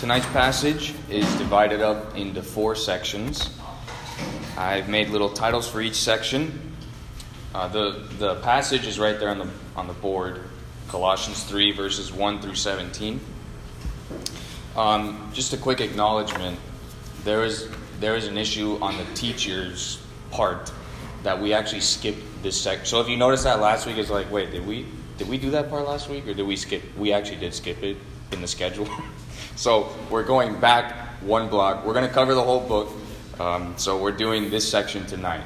Tonight's passage is divided up into four sections. I've made little titles for each section. Uh, the, the passage is right there on the, on the board Colossians 3, verses 1 through 17. Um, just a quick acknowledgement there is, there is an issue on the teacher's part that we actually skipped this section. So if you noticed that last week, it's like, wait, did we, did we do that part last week or did we skip? We actually did skip it in the schedule. So we're going back one block. We're going to cover the whole book. Um, so we're doing this section tonight,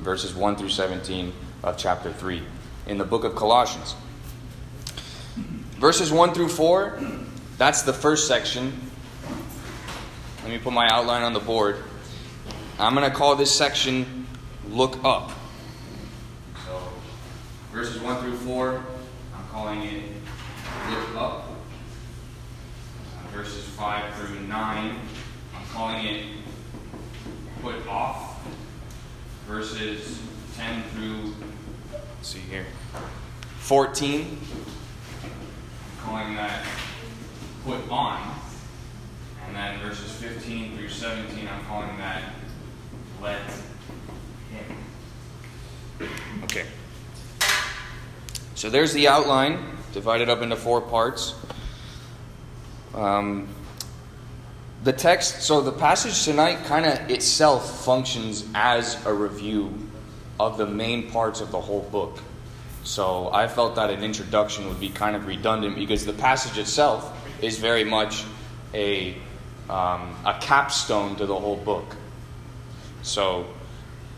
verses 1 through 17 of chapter 3 in the book of Colossians. Verses 1 through 4, that's the first section. Let me put my outline on the board. I'm going to call this section Look Up. So, verses 1 through 4, I'm calling it Look Up verses 5 through 9. I'm calling it put off. Verses 10 through, see here, 14. I'm calling that put on. And then verses 15 through 17, I'm calling that let him. Okay. So there's the outline, divided up into four parts. Um, the text, so the passage tonight kind of itself functions as a review of the main parts of the whole book. So I felt that an introduction would be kind of redundant because the passage itself is very much a, um, a capstone to the whole book. So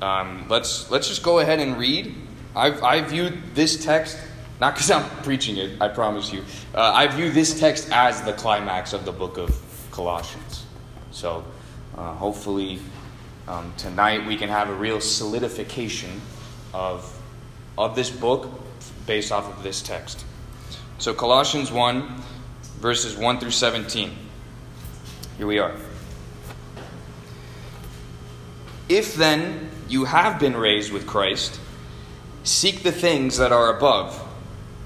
um, let's, let's just go ahead and read. I've, I viewed this text not because I'm preaching it, I promise you. Uh, I view this text as the climax of the book of Colossians. So uh, hopefully um, tonight we can have a real solidification of, of this book based off of this text. So Colossians 1, verses 1 through 17. Here we are. If then you have been raised with Christ, seek the things that are above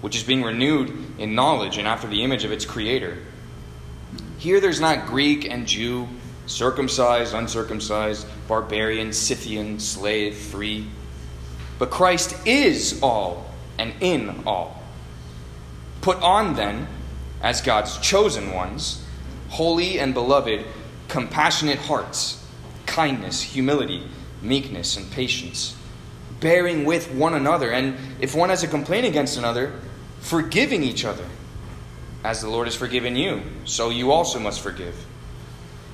which is being renewed in knowledge and after the image of its creator. Here there's not Greek and Jew, circumcised, uncircumcised, barbarian, Scythian, slave, free. But Christ is all and in all. Put on then, as God's chosen ones, holy and beloved, compassionate hearts, kindness, humility, meekness, and patience, bearing with one another. And if one has a complaint against another, forgiving each other. As the Lord has forgiven you, so you also must forgive.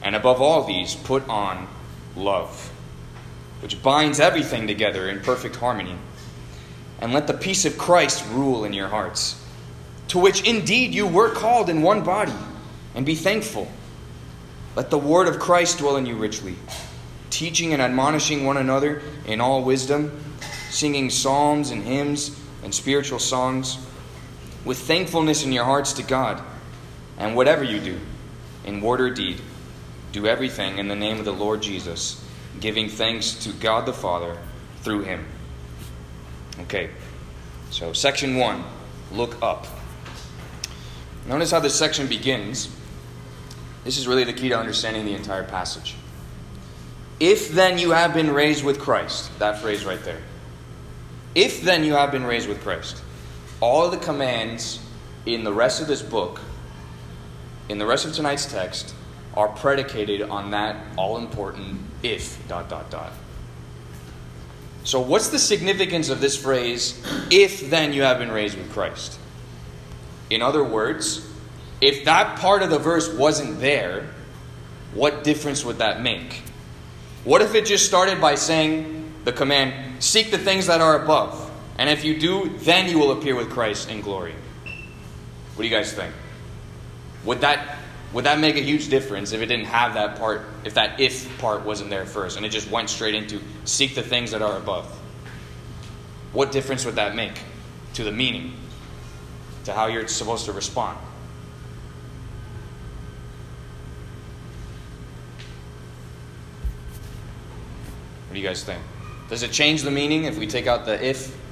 And above all these, put on love, which binds everything together in perfect harmony. And let the peace of Christ rule in your hearts, to which indeed you were called in one body, and be thankful. Let the word of Christ dwell in you richly, teaching and admonishing one another in all wisdom, singing psalms and hymns and spiritual songs with thankfulness in your hearts to God. And whatever you do, in word or deed, do everything in the name of the Lord Jesus, giving thanks to God the Father through him. Okay, so section one look up. Notice how this section begins. This is really the key to understanding the entire passage. If then you have been raised with Christ, that phrase right there. If then you have been raised with Christ all the commands in the rest of this book, in the rest of tonight's text, are predicated on that all important if dot dot dot. So, what's the significance of this phrase, if then you have been raised with Christ? In other words, if that part of the verse wasn't there, what difference would that make? What if it just started by saying the command, seek the things that are above, and if you do, then you will appear with Christ in glory? What do you guys think? Would that would that make a huge difference if it didn't have that part, if that if part wasn't there first, and it just went straight into seek the things that are above? What difference would that make to the meaning, to how you're supposed to respond? What do you guys think? Does it change the meaning if we take out the if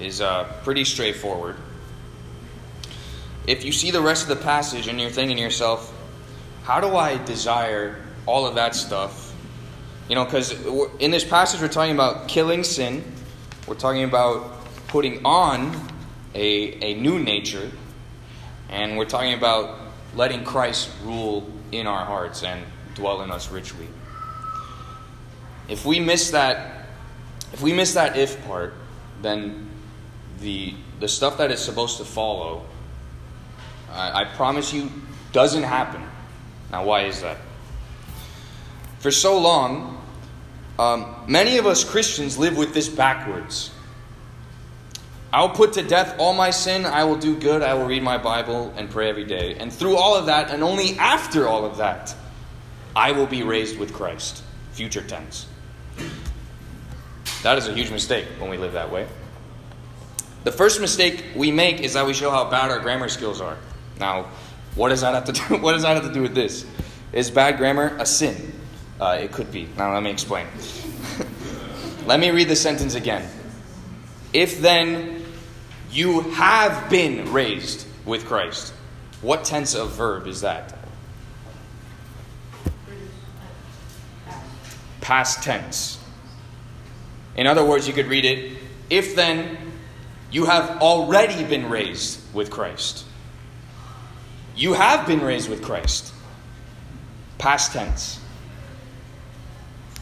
is uh, pretty straightforward. If you see the rest of the passage and you're thinking to yourself, how do I desire all of that stuff? You know, because in this passage we're talking about killing sin, we're talking about putting on a, a new nature, and we're talking about letting Christ rule in our hearts and dwell in us richly. If we miss that, if we miss that if part, then the the stuff that is supposed to follow, I, I promise you, doesn't happen. Now, why is that? For so long, um, many of us Christians live with this backwards. I'll put to death all my sin. I will do good. I will read my Bible and pray every day. And through all of that, and only after all of that, I will be raised with Christ. Future tense. That is a huge mistake when we live that way. The first mistake we make is that we show how bad our grammar skills are. Now, what does that have to do? What does that have to do with this? Is bad grammar a sin? Uh, it could be. Now, let me explain. let me read the sentence again. If then you have been raised with Christ, what tense of verb is that? Past tense. In other words, you could read it if then you have already been raised with Christ. You have been raised with Christ. Past tense.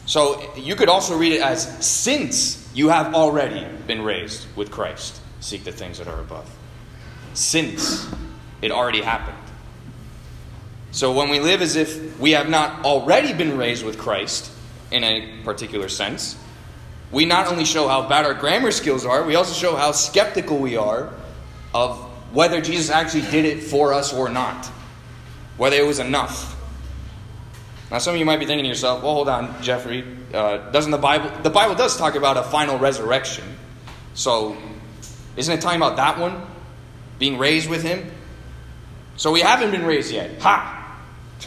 So you could also read it as since you have already been raised with Christ. Seek the things that are above. Since it already happened. So when we live as if we have not already been raised with Christ in a particular sense, we not only show how bad our grammar skills are, we also show how skeptical we are of whether Jesus actually did it for us or not, whether it was enough. Now, some of you might be thinking to yourself, well, hold on, Jeffrey. Uh, doesn't the Bible, the Bible does talk about a final resurrection. So, isn't it talking about that one? Being raised with him? So we haven't been raised yet. Ha!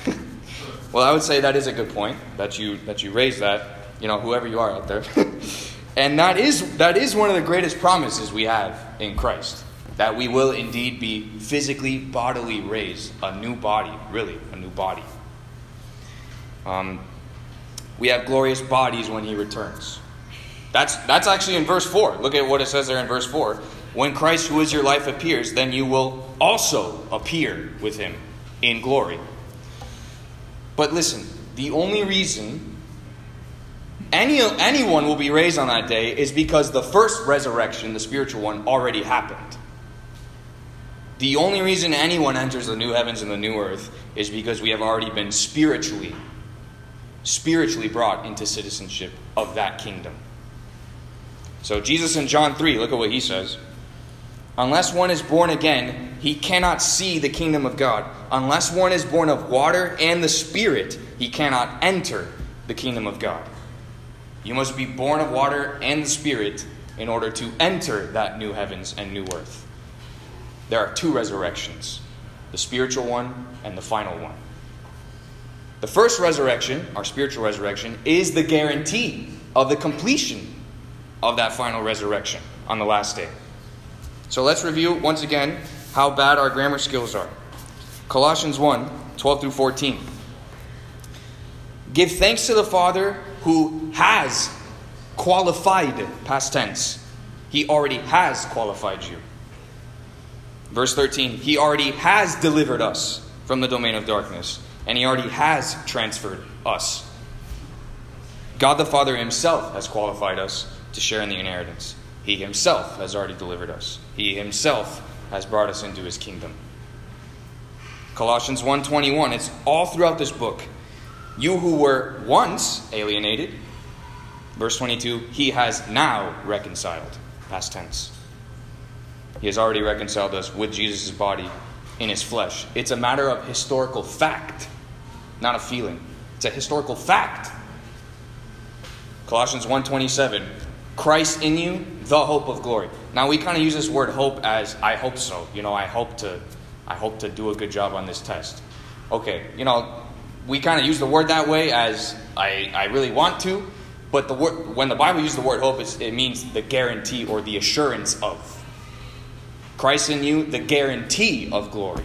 well, I would say that is a good point that you that you raise that, you know, whoever you are out there. and that is that is one of the greatest promises we have in Christ. That we will indeed be physically, bodily raised, a new body, really, a new body. Um, we have glorious bodies when he returns. That's, that's actually in verse 4. Look at what it says there in verse 4. When Christ, who is your life, appears, then you will also appear with him in glory. But listen, the only reason any, anyone will be raised on that day is because the first resurrection, the spiritual one, already happened. The only reason anyone enters the new heavens and the new earth is because we have already been spiritually spiritually brought into citizenship of that kingdom. So, Jesus in John 3, look at what he says. Unless one is born again, he cannot see the kingdom of God. Unless one is born of water and the Spirit, he cannot enter the kingdom of God. You must be born of water and the Spirit in order to enter that new heavens and new earth. There are two resurrections the spiritual one and the final one. The first resurrection, our spiritual resurrection, is the guarantee of the completion of that final resurrection on the last day. So let's review once again how bad our grammar skills are. Colossians 1 12 through 14. Give thanks to the Father who has qualified, past tense. He already has qualified you. Verse 13, He already has delivered us from the domain of darkness, and He already has transferred us. God the Father Himself has qualified us to share in the inheritance. He Himself has already delivered us. He Himself has brought us into His kingdom. Colossians 1:21, it's all throughout this book. You who were once alienated, verse 22, he has now reconciled, past tense. He has already reconciled us with Jesus' body in his flesh. It's a matter of historical fact, not a feeling. It's a historical fact. Colossians 1:27, Christ in you, the hope of glory. Now we kind of use this word hope as I hope so. You know, I hope to I hope to do a good job on this test. Okay, you know, we kind of use the word that way as I, I really want to, but the word, when the Bible uses the word hope, it means the guarantee or the assurance of. Christ in you, the guarantee of glory.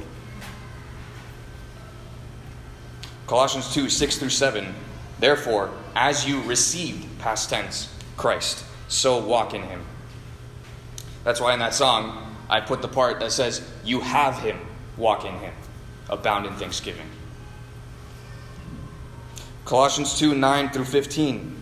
Colossians 2 6 through 7. Therefore, as you received, past tense, Christ, so walk in him. That's why in that song, I put the part that says, You have him, walk in him, abound in thanksgiving. Colossians 2 9 through 15.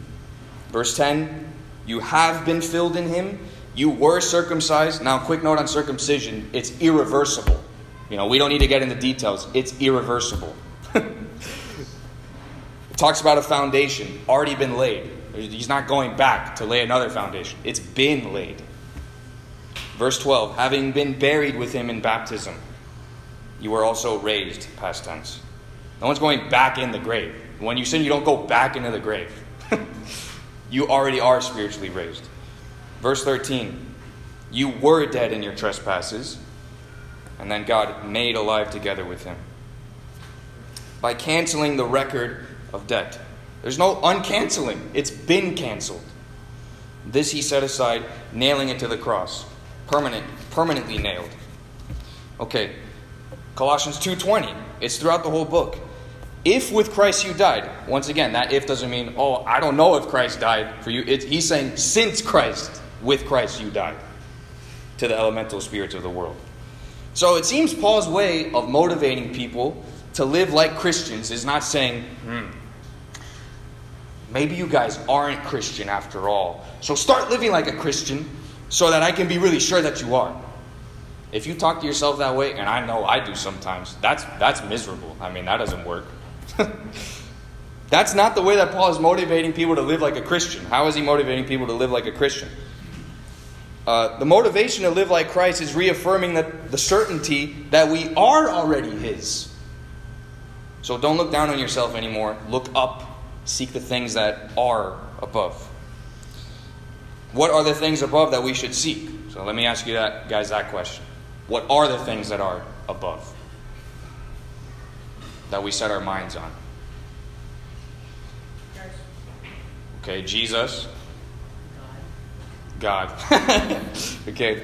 Verse 10 You have been filled in him. You were circumcised. Now, quick note on circumcision it's irreversible. You know, we don't need to get into details. It's irreversible. it talks about a foundation already been laid. He's not going back to lay another foundation, it's been laid. Verse 12 Having been buried with him in baptism, you were also raised, past tense. No one's going back in the grave. When you sin, you don't go back into the grave. you already are spiritually raised. Verse 13 You were dead in your trespasses, and then God made alive together with him by canceling the record of debt. There's no uncanceling, it's been canceled. This he set aside, nailing it to the cross. Permanent, permanently nailed. Okay. Colossians 2:20. It's throughout the whole book. If with Christ you died, once again, that if doesn't mean, oh, I don't know if Christ died for you. He's saying, since Christ, with Christ you died to the elemental spirits of the world. So it seems Paul's way of motivating people to live like Christians is not saying, hmm, maybe you guys aren't Christian after all. So start living like a Christian so that I can be really sure that you are. If you talk to yourself that way, and I know I do sometimes, that's, that's miserable. I mean, that doesn't work. That's not the way that Paul is motivating people to live like a Christian. How is he motivating people to live like a Christian? Uh, the motivation to live like Christ is reaffirming that the certainty that we are already His. So don't look down on yourself anymore. Look up. Seek the things that are above. What are the things above that we should seek? So let me ask you that, guys, that question. What are the things that are above? That we set our minds on? Okay, Jesus. God. okay.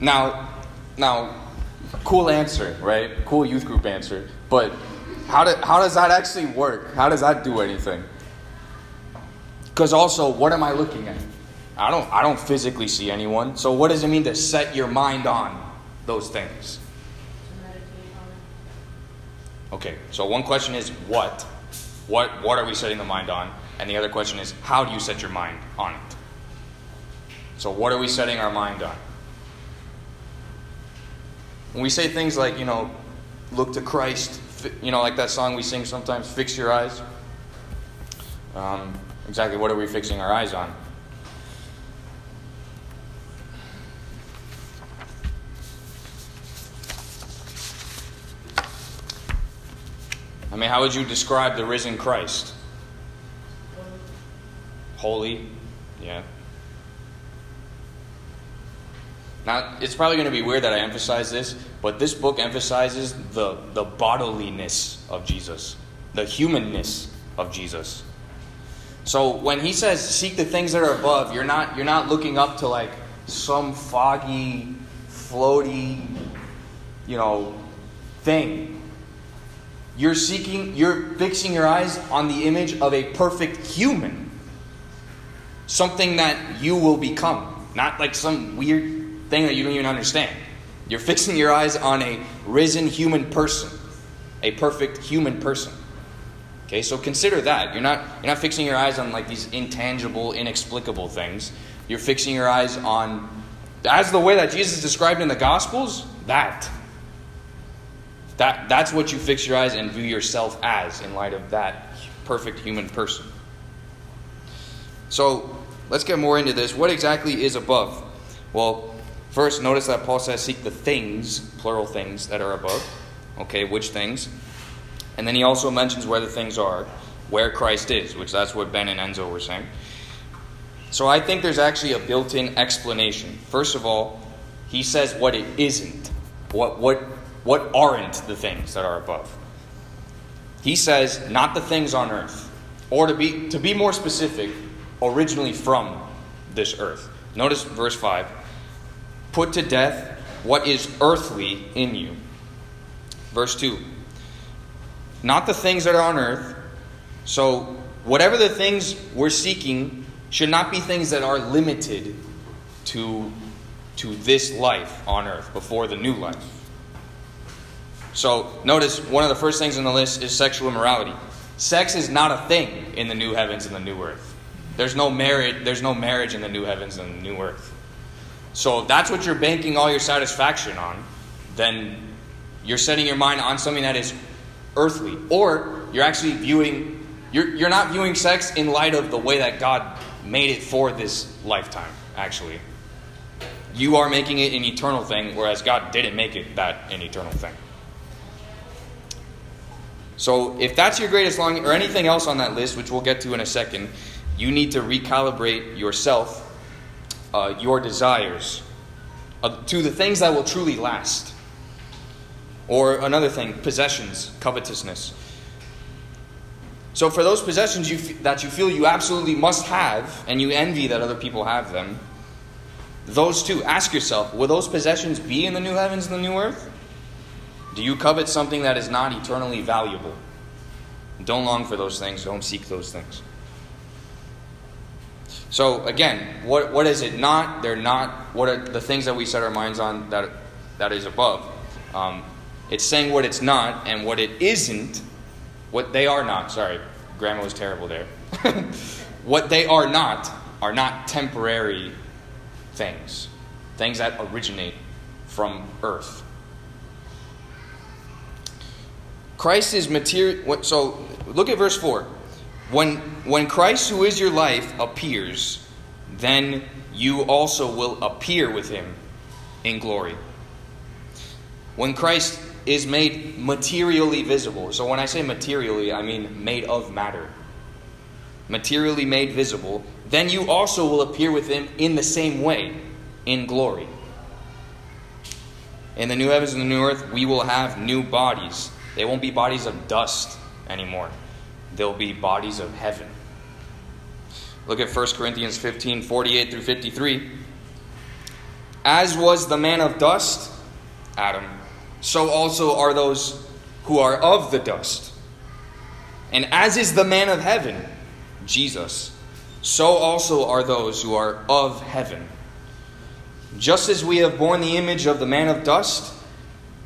Now, now, cool answer, right? Cool youth group answer. But how, do, how does that actually work? How does that do anything? Because also, what am I looking at? I don't, I don't physically see anyone. So, what does it mean to set your mind on those things? Okay, so one question is what? What what are we setting the mind on? And the other question is how do you set your mind on it? So what are we setting our mind on? When we say things like, you know, look to Christ, you know, like that song we sing sometimes, fix your eyes. Um, exactly what are we fixing our eyes on? Mean, how would you describe the risen Christ? Holy, yeah. Now, it's probably going to be weird that I emphasize this, but this book emphasizes the, the bodiliness of Jesus. the humanness of Jesus. So when he says seek the things that are above, you're not you're not looking up to like some foggy, floaty, you know, thing. You're seeking you're fixing your eyes on the image of a perfect human. Something that you will become, not like some weird thing that you don't even understand. You're fixing your eyes on a risen human person, a perfect human person. Okay, so consider that. You're not you're not fixing your eyes on like these intangible, inexplicable things. You're fixing your eyes on as the way that Jesus described in the Gospels, that. That that's what you fix your eyes and view yourself as in light of that perfect human person. So let's get more into this. What exactly is above? Well, First, notice that Paul says, Seek the things, plural things, that are above. Okay, which things? And then he also mentions where the things are, where Christ is, which that's what Ben and Enzo were saying. So I think there's actually a built in explanation. First of all, he says what it isn't. What, what, what aren't the things that are above? He says, not the things on earth. Or to be, to be more specific, originally from this earth. Notice verse 5 put to death what is earthly in you. Verse 2 Not the things that are on earth. So, whatever the things we're seeking should not be things that are limited to, to this life on earth before the new life. So, notice one of the first things on the list is sexual immorality. Sex is not a thing in the new heavens and the new earth. There's no marriage, there's no marriage in the new heavens and the new earth. So that's what you're banking all your satisfaction on, then you're setting your mind on something that is earthly. Or you're actually viewing, you're, you're not viewing sex in light of the way that God made it for this lifetime, actually. You are making it an eternal thing, whereas God didn't make it that an eternal thing. So if that's your greatest longing, or anything else on that list, which we'll get to in a second, you need to recalibrate yourself uh, your desires uh, to the things that will truly last. Or another thing, possessions, covetousness. So, for those possessions you f- that you feel you absolutely must have, and you envy that other people have them, those two, ask yourself will those possessions be in the new heavens and the new earth? Do you covet something that is not eternally valuable? Don't long for those things, don't seek those things. So again, what, what is it not? They're not. What are the things that we set our minds on that that is above? Um, it's saying what it's not and what it isn't. What they are not. Sorry, grammar was terrible there. what they are not are not temporary things, things that originate from earth. Christ is material. So look at verse four. When, when Christ, who is your life, appears, then you also will appear with him in glory. When Christ is made materially visible, so when I say materially, I mean made of matter, materially made visible, then you also will appear with him in the same way in glory. In the new heavens and the new earth, we will have new bodies. They won't be bodies of dust anymore they'll be bodies of heaven. Look at 1 Corinthians 15 48 through 53. As was the man of dust, Adam, so also are those who are of the dust. And as is the man of heaven, Jesus, so also are those who are of heaven. Just as we have borne the image of the man of dust,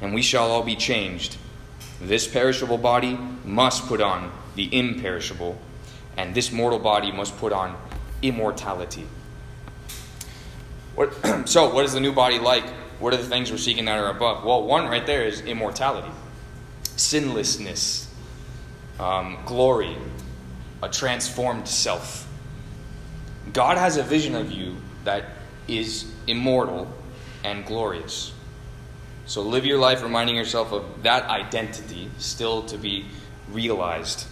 and we shall all be changed. This perishable body must put on the imperishable, and this mortal body must put on immortality. What, so, what is the new body like? What are the things we're seeking that are above? Well, one right there is immortality, sinlessness. um, glory, a transformed self. God has a vision of you that is immortal and glorious. So live your life reminding yourself of that identity still to be realized.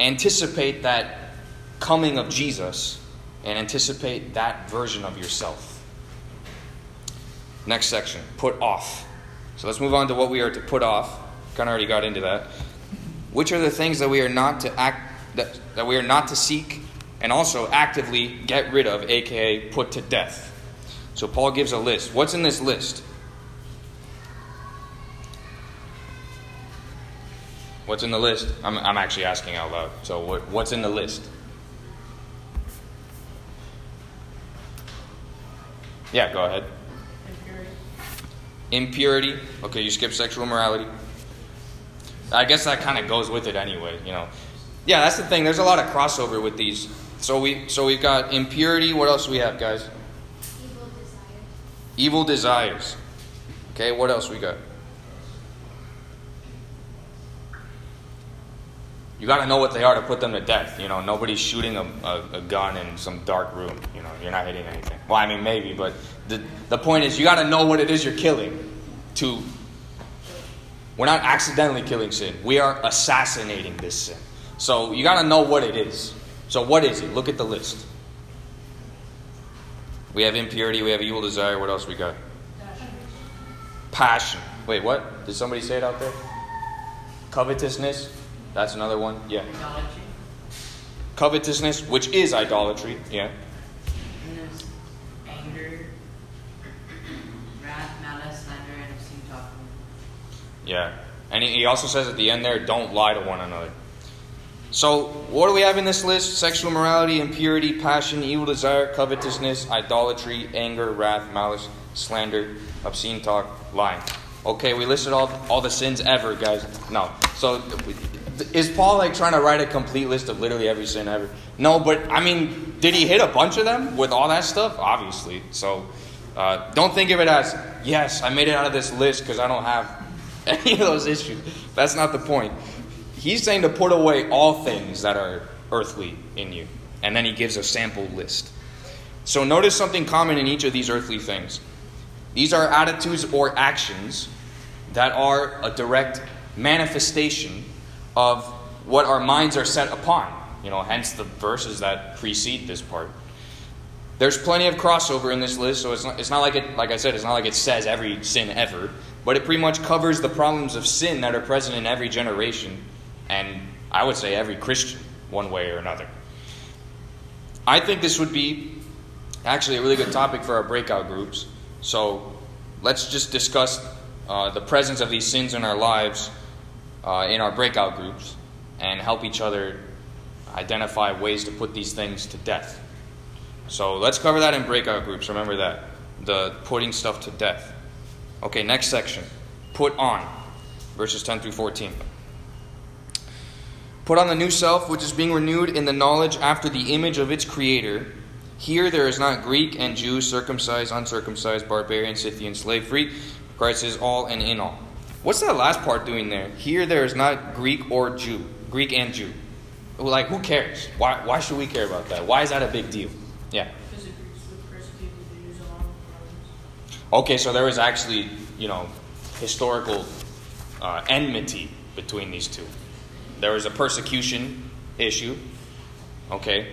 Anticipate that coming of Jesus and anticipate that version of yourself. Next section put off. So let's move on to what we are to put off. Kind of already got into that. Which are the things that we are not to act that, that we are not to seek and also actively get rid of, aka put to death. So Paul gives a list. What's in this list? What's in the list? I'm, I'm actually asking out loud. So, what, what's in the list? Yeah, go ahead. Impurity. Impurity. Okay, you skip sexual morality. I guess that kind of goes with it anyway, you know. Yeah, that's the thing. There's a lot of crossover with these. So we so we've got impurity. What else do we have, guys? Evil desires. Evil desires. Okay, what else we got? You got to know what they are to put them to death. You know, nobody's shooting a, a, a gun in some dark room. You know, you're not hitting anything. Well, I mean, maybe, but the, the point is, you got to know what it is you're killing. To we're not accidentally killing sin. We are assassinating this sin. So you got to know what it is. So what is it? Look at the list. We have impurity. We have evil desire. What else we got? Passion. Passion. Wait, what? Did somebody say it out there? Covetousness. That's another one. Yeah. Idolatry. Covetousness, which is idolatry. Yeah. And there's anger, wrath, malice, slander, and obscene talk. Yeah. And he he also says at the end there, don't lie to one another. So, what do we have in this list? Sexual morality, impurity, passion, evil desire, covetousness, idolatry, anger, wrath, malice, slander, obscene talk, lying. Okay, we listed all, all the sins ever, guys. No. So, is Paul like trying to write a complete list of literally every sin ever? No, but I mean, did he hit a bunch of them with all that stuff? Obviously. So, uh, don't think of it as, yes, I made it out of this list because I don't have any of those issues. That's not the point. He's saying to put away all things that are earthly in you. And then he gives a sample list. So notice something common in each of these earthly things. These are attitudes or actions that are a direct manifestation of what our minds are set upon. You know, hence the verses that precede this part. There's plenty of crossover in this list, so it's not, it's not like it, like I said, it's not like it says every sin ever, but it pretty much covers the problems of sin that are present in every generation, and I would say every Christian, one way or another. I think this would be actually a really good topic for our breakout groups. So let's just discuss uh, the presence of these sins in our lives uh, in our breakout groups and help each other identify ways to put these things to death. So let's cover that in breakout groups. Remember that. The putting stuff to death. Okay, next section. Put on. Verses 10 through 14. Put on the new self, which is being renewed in the knowledge after the image of its creator. Here there is not Greek and Jew, circumcised, uncircumcised, barbarian, Scythian, slave free. Christ is all and in all. What's that last part doing there? Here there is not Greek or Jew, Greek and Jew. Like, who cares? Why, why should we care about that? Why is that a big deal? Yeah. Because the Greeks would persecute the Jews along with the Romans. Okay, so there was actually, you know, historical uh, enmity between these two. There was a persecution issue. Okay.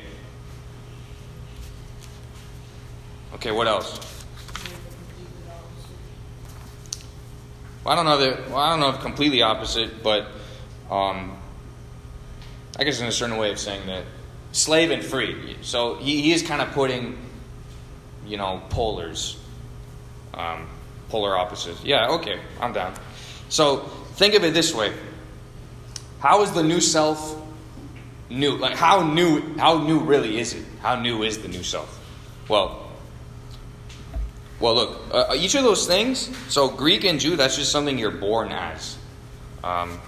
Okay, what else? They're the complete opposite. Well, I don't know that. Well, I don't know if completely opposite, but um, I guess in a certain way of saying that slave and free. So he, he is kind of putting, you know, polars, um, polar opposites. Yeah, okay, I'm down. So think of it this way: How is the new self new? Like how new? How new really is it? How new is the new self? Well, well, look, uh, each of those things, so Greek and Jew, that's just something you're born as. Um,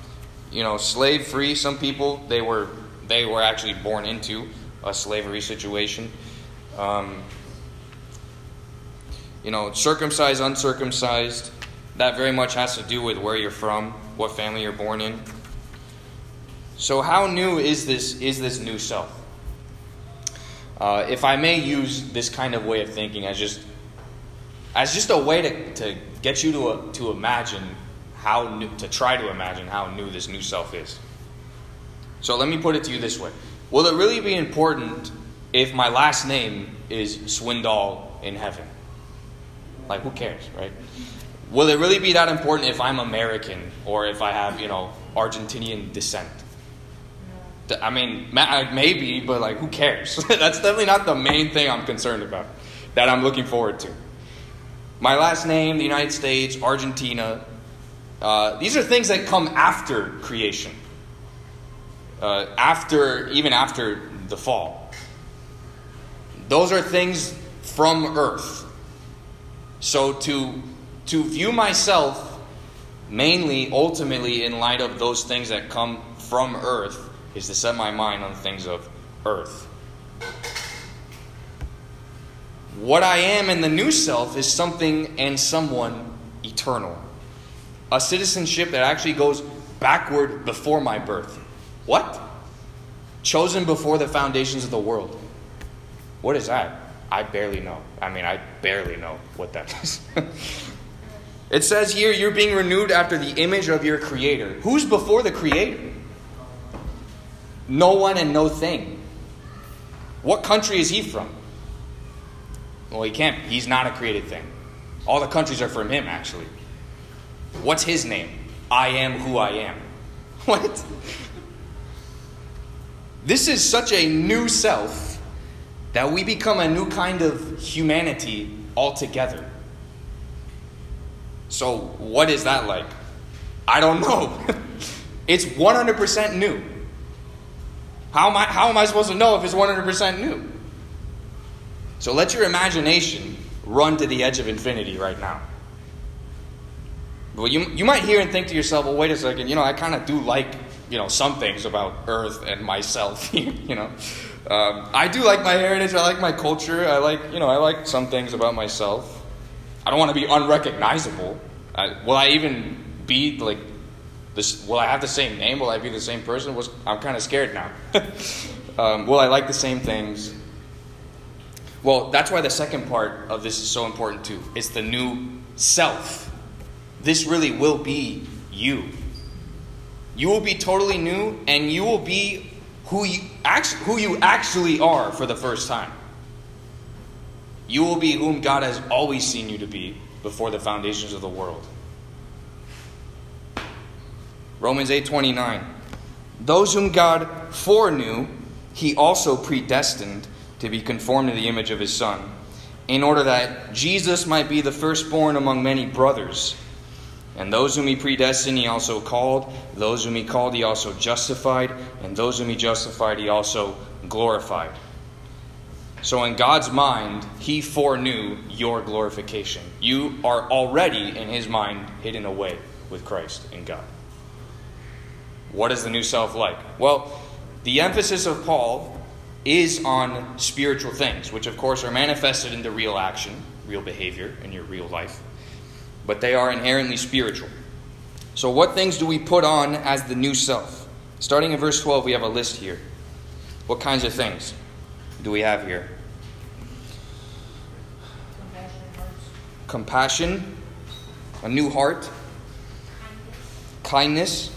you know, slave free, some people, they were, they were actually born into a slavery situation. Um, you know, circumcised, uncircumcised, that very much has to do with where you're from, what family you're born in. So, how new is this, is this new self? Uh, if I may use this kind of way of thinking as just as just a way to, to get you to, uh, to imagine how new, to try to imagine how new this new self is. So let me put it to you this way: Will it really be important if my last name is Swindoll in heaven? Like, who cares, right? Will it really be that important if I'm American or if I have, you know, Argentinian descent? I mean, maybe, but like, who cares? That's definitely not the main thing I'm concerned about, that I'm looking forward to. My last name, the United States, Argentina, uh, these are things that come after creation, uh, after even after the fall. Those are things from Earth. So to to view myself mainly, ultimately, in light of those things that come from Earth is to set my mind on things of earth. What I am in the new self is something and someone eternal. A citizenship that actually goes backward before my birth. What? Chosen before the foundations of the world. What is that? I barely know. I mean, I barely know what that is. it says here, you're being renewed after the image of your Creator. Who's before the Creator? No one and no thing. What country is he from? Well, he can't. He's not a created thing. All the countries are from him, actually. What's his name? I am who I am. What? This is such a new self that we become a new kind of humanity altogether. So, what is that like? I don't know. it's 100% new. How am I, how am I supposed to know if it's 100% new? So let your imagination run to the edge of infinity right now. Well, you, you might hear and think to yourself, well, wait a second, you know, I kind of do like, you know, some things about Earth and myself, you know. Um, I do like my heritage, I like my culture, I like, you know, I like some things about myself. I don't want to be unrecognizable. I, will I even be, like, this, will I have the same name? Will I be the same person? Was, I'm kind of scared now. um, will I like the same things? Well, that's why the second part of this is so important too. It's the new self. This really will be you. You will be totally new, and you will be who you, actually, who you actually are for the first time. You will be whom God has always seen you to be before the foundations of the world. Romans 8:29. Those whom God foreknew, he also predestined to be conformed to the image of his son, in order that Jesus might be the firstborn among many brothers. And those whom he predestined, he also called. Those whom he called, he also justified. And those whom he justified, he also glorified. So, in God's mind, he foreknew your glorification. You are already, in his mind, hidden away with Christ in God. What is the new self like? Well, the emphasis of Paul is on spiritual things, which of course are manifested into real action, real behavior in your real life, but they are inherently spiritual. So, what things do we put on as the new self? Starting in verse 12, we have a list here. What kinds of things do we have here? Compassion, a new heart, kindness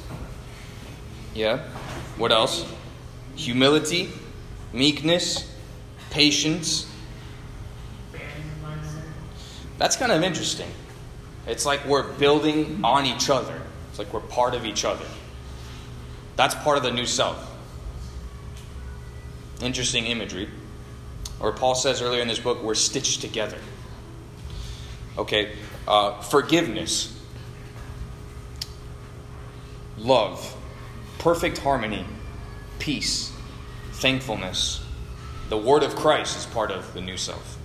yeah. What else? Humility, meekness, patience. That's kind of interesting. It's like we're building on each other. It's like we're part of each other. That's part of the new self. Interesting imagery. Or Paul says earlier in this book, we're stitched together. Okay, uh, forgiveness, love, perfect harmony, peace, thankfulness. The word of Christ is part of the new self.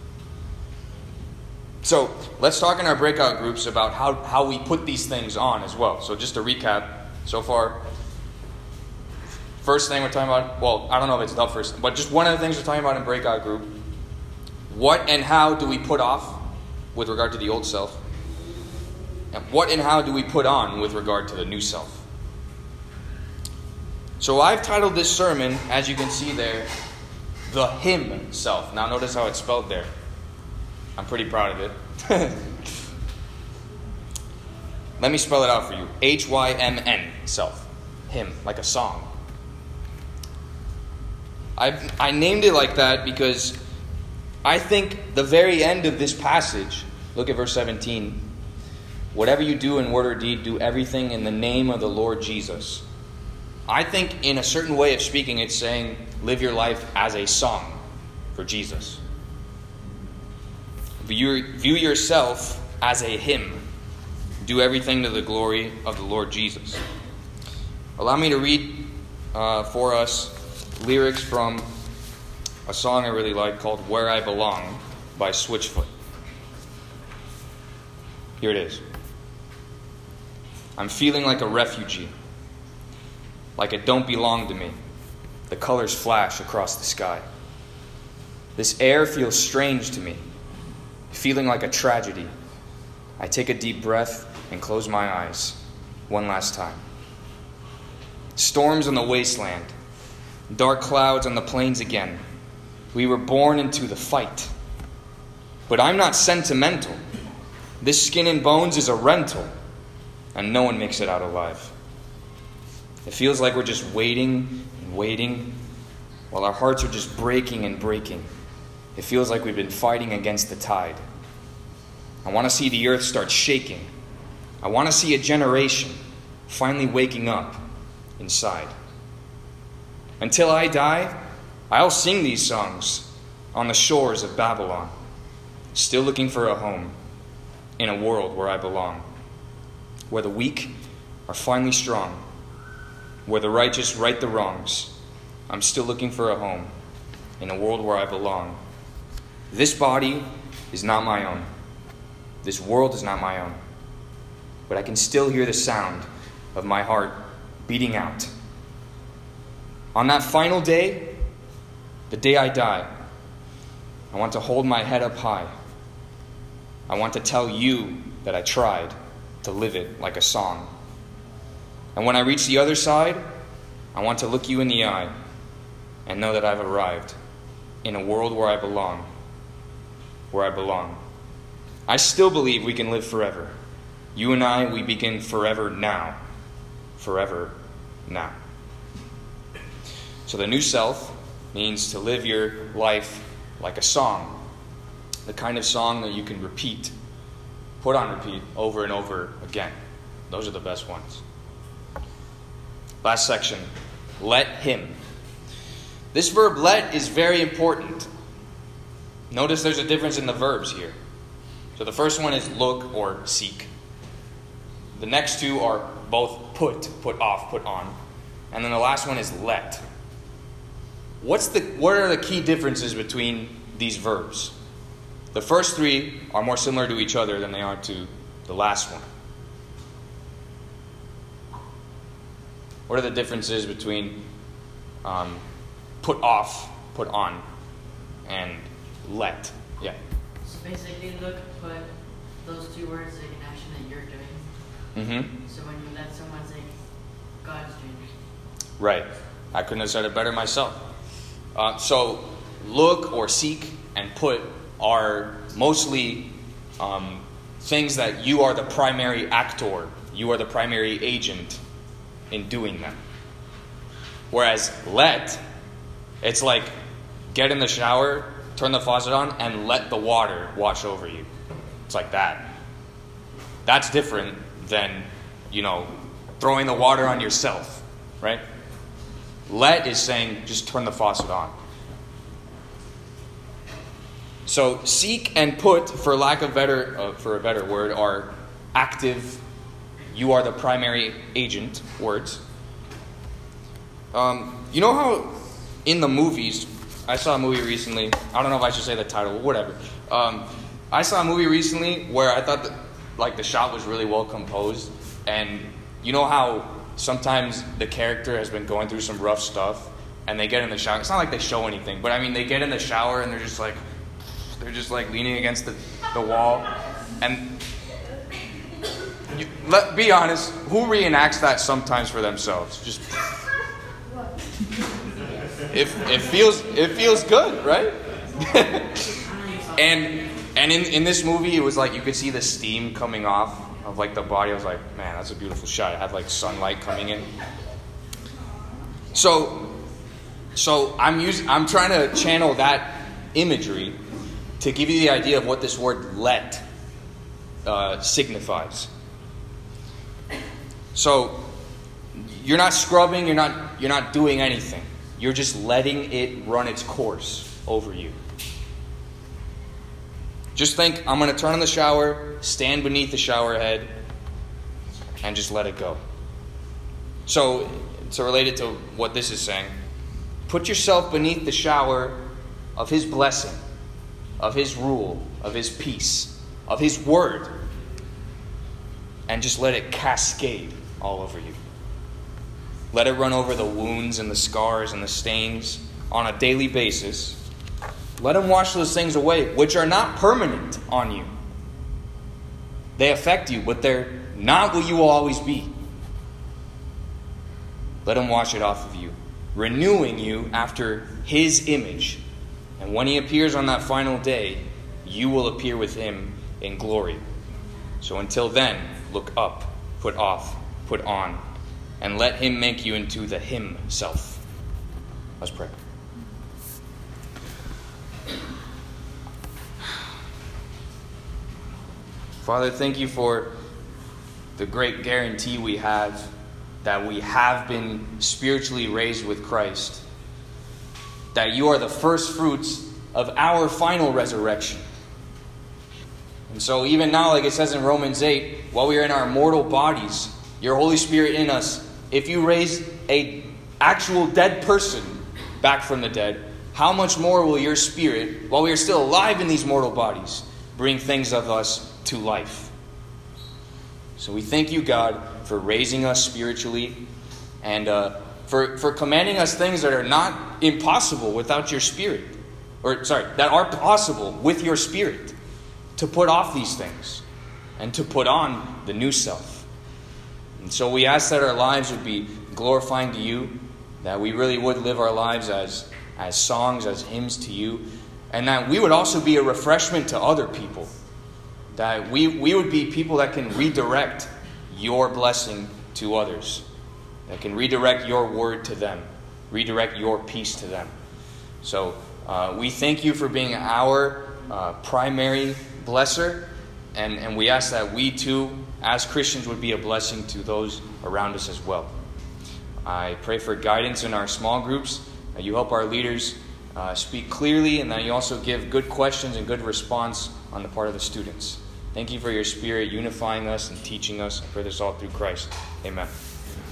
So let's talk in our breakout groups about how, how we put these things on as well. So just to recap, so far, first thing we're talking about, well, I don't know if it's the first, but just one of the things we're talking about in breakout group, what and how do we put off with regard to the old self? And what and how do we put on with regard to the new self? So I've titled this sermon, as you can see there, The Hymn Self. Now notice how it's spelled there. I'm pretty proud of it. Let me spell it out for you H Y M N, self. Hymn, like a song. I, I named it like that because I think the very end of this passage, look at verse 17. Whatever you do in word or deed, do everything in the name of the Lord Jesus. I think, in a certain way of speaking, it's saying live your life as a song for Jesus. View, view yourself as a hymn. Do everything to the glory of the Lord Jesus. Allow me to read uh, for us lyrics from a song I really like called Where I Belong by Switchfoot. Here it is. I'm feeling like a refugee, like it don't belong to me. The colors flash across the sky. This air feels strange to me, feeling like a tragedy. I take a deep breath and close my eyes one last time. Storms on the wasteland, dark clouds on the plains again. We were born into the fight. But I'm not sentimental. This skin and bones is a rental, and no one makes it out alive. It feels like we're just waiting and waiting while our hearts are just breaking and breaking. It feels like we've been fighting against the tide. I want to see the earth start shaking. I want to see a generation finally waking up inside. Until I die, I'll sing these songs on the shores of Babylon, still looking for a home in a world where I belong, where the weak are finally strong, where the righteous right the wrongs. I'm still looking for a home in a world where I belong. This body is not my own. This world is not my own. But I can still hear the sound of my heart beating out. On that final day, the day I die, I want to hold my head up high. I want to tell you that I tried to live it like a song. And when I reach the other side, I want to look you in the eye and know that I've arrived in a world where I belong. Where I belong. I still believe we can live forever. You and I, we begin forever now. Forever now. So the new self means to live your life like a song, the kind of song that you can repeat, put on repeat over and over again. Those are the best ones. Last section let him. This verb let is very important. Notice there's a difference in the verbs here. So the first one is look or seek. The next two are both put, put off, put on. And then the last one is let. What's the, what are the key differences between these verbs? The first three are more similar to each other than they are to the last one. What are the differences between um, put off, put on, and let? Yeah. So basically, look, put those two words like an action that you're doing. Mm-hmm. So when you let someone say, God's doing it. Right. I couldn't have said it better myself. Uh, so, look or seek and put are mostly um, things that you are the primary actor, you are the primary agent in doing them. Whereas let, it's like get in the shower, turn the faucet on, and let the water wash over you. It's like that. That's different than, you know, throwing the water on yourself, right? Let is saying just turn the faucet on. So seek and put, for lack of better, uh, for a better word, are active. You are the primary agent words. Um, you know how in the movies, I saw a movie recently. I don't know if I should say the title, whatever. Um, I saw a movie recently where I thought that like the shot was really well composed, and you know how sometimes the character has been going through some rough stuff, and they get in the shower. It's not like they show anything, but I mean they get in the shower and they're just like they're just like leaning against the, the wall, and you, let be honest, who reenacts that sometimes for themselves? Just It, it feels it feels good, right? and and in, in this movie it was like you could see the steam coming off of like the body. I was like, man, that's a beautiful shot. It had like sunlight coming in. So so I'm using I'm trying to channel that imagery to give you the idea of what this word let uh, signifies. So you're not scrubbing, you're not you're not doing anything. You're just letting it run its course over you. Just think, I'm going to turn on the shower, stand beneath the shower head, and just let it go. So, to relate it to what this is saying, put yourself beneath the shower of His blessing, of His rule, of His peace, of His word, and just let it cascade all over you. Let it run over the wounds and the scars and the stains on a daily basis. Let Him wash those things away, which are not permanent on you. They affect you, but they're not what you will always be. Let Him wash it off of you, renewing you after His image. And when He appears on that final day, you will appear with Him in glory. So until then, look up, put off, put on and let him make you into the hymn self. Let's pray. Father, thank you for the great guarantee we have that we have been spiritually raised with Christ, that you are the first fruits of our final resurrection. And so, even now, like it says in Romans 8, while we are in our mortal bodies, your Holy Spirit in us if you raise a actual dead person back from the dead, how much more will your spirit, while we are still alive in these mortal bodies, bring things of us to life? So we thank you, God, for raising us spiritually and uh, for, for commanding us things that are not impossible without your spirit. Or, sorry, that are possible with your spirit to put off these things and to put on the new self. And so we ask that our lives would be glorifying to you, that we really would live our lives as, as songs, as hymns to you, and that we would also be a refreshment to other people. That we, we would be people that can redirect your blessing to others, that can redirect your word to them, redirect your peace to them. So uh, we thank you for being our uh, primary blesser, and, and we ask that we too as Christians would be a blessing to those around us as well. I pray for guidance in our small groups, that you help our leaders uh, speak clearly, and that you also give good questions and good response on the part of the students. Thank you for your spirit unifying us and teaching us. I pray this all through Christ. Amen.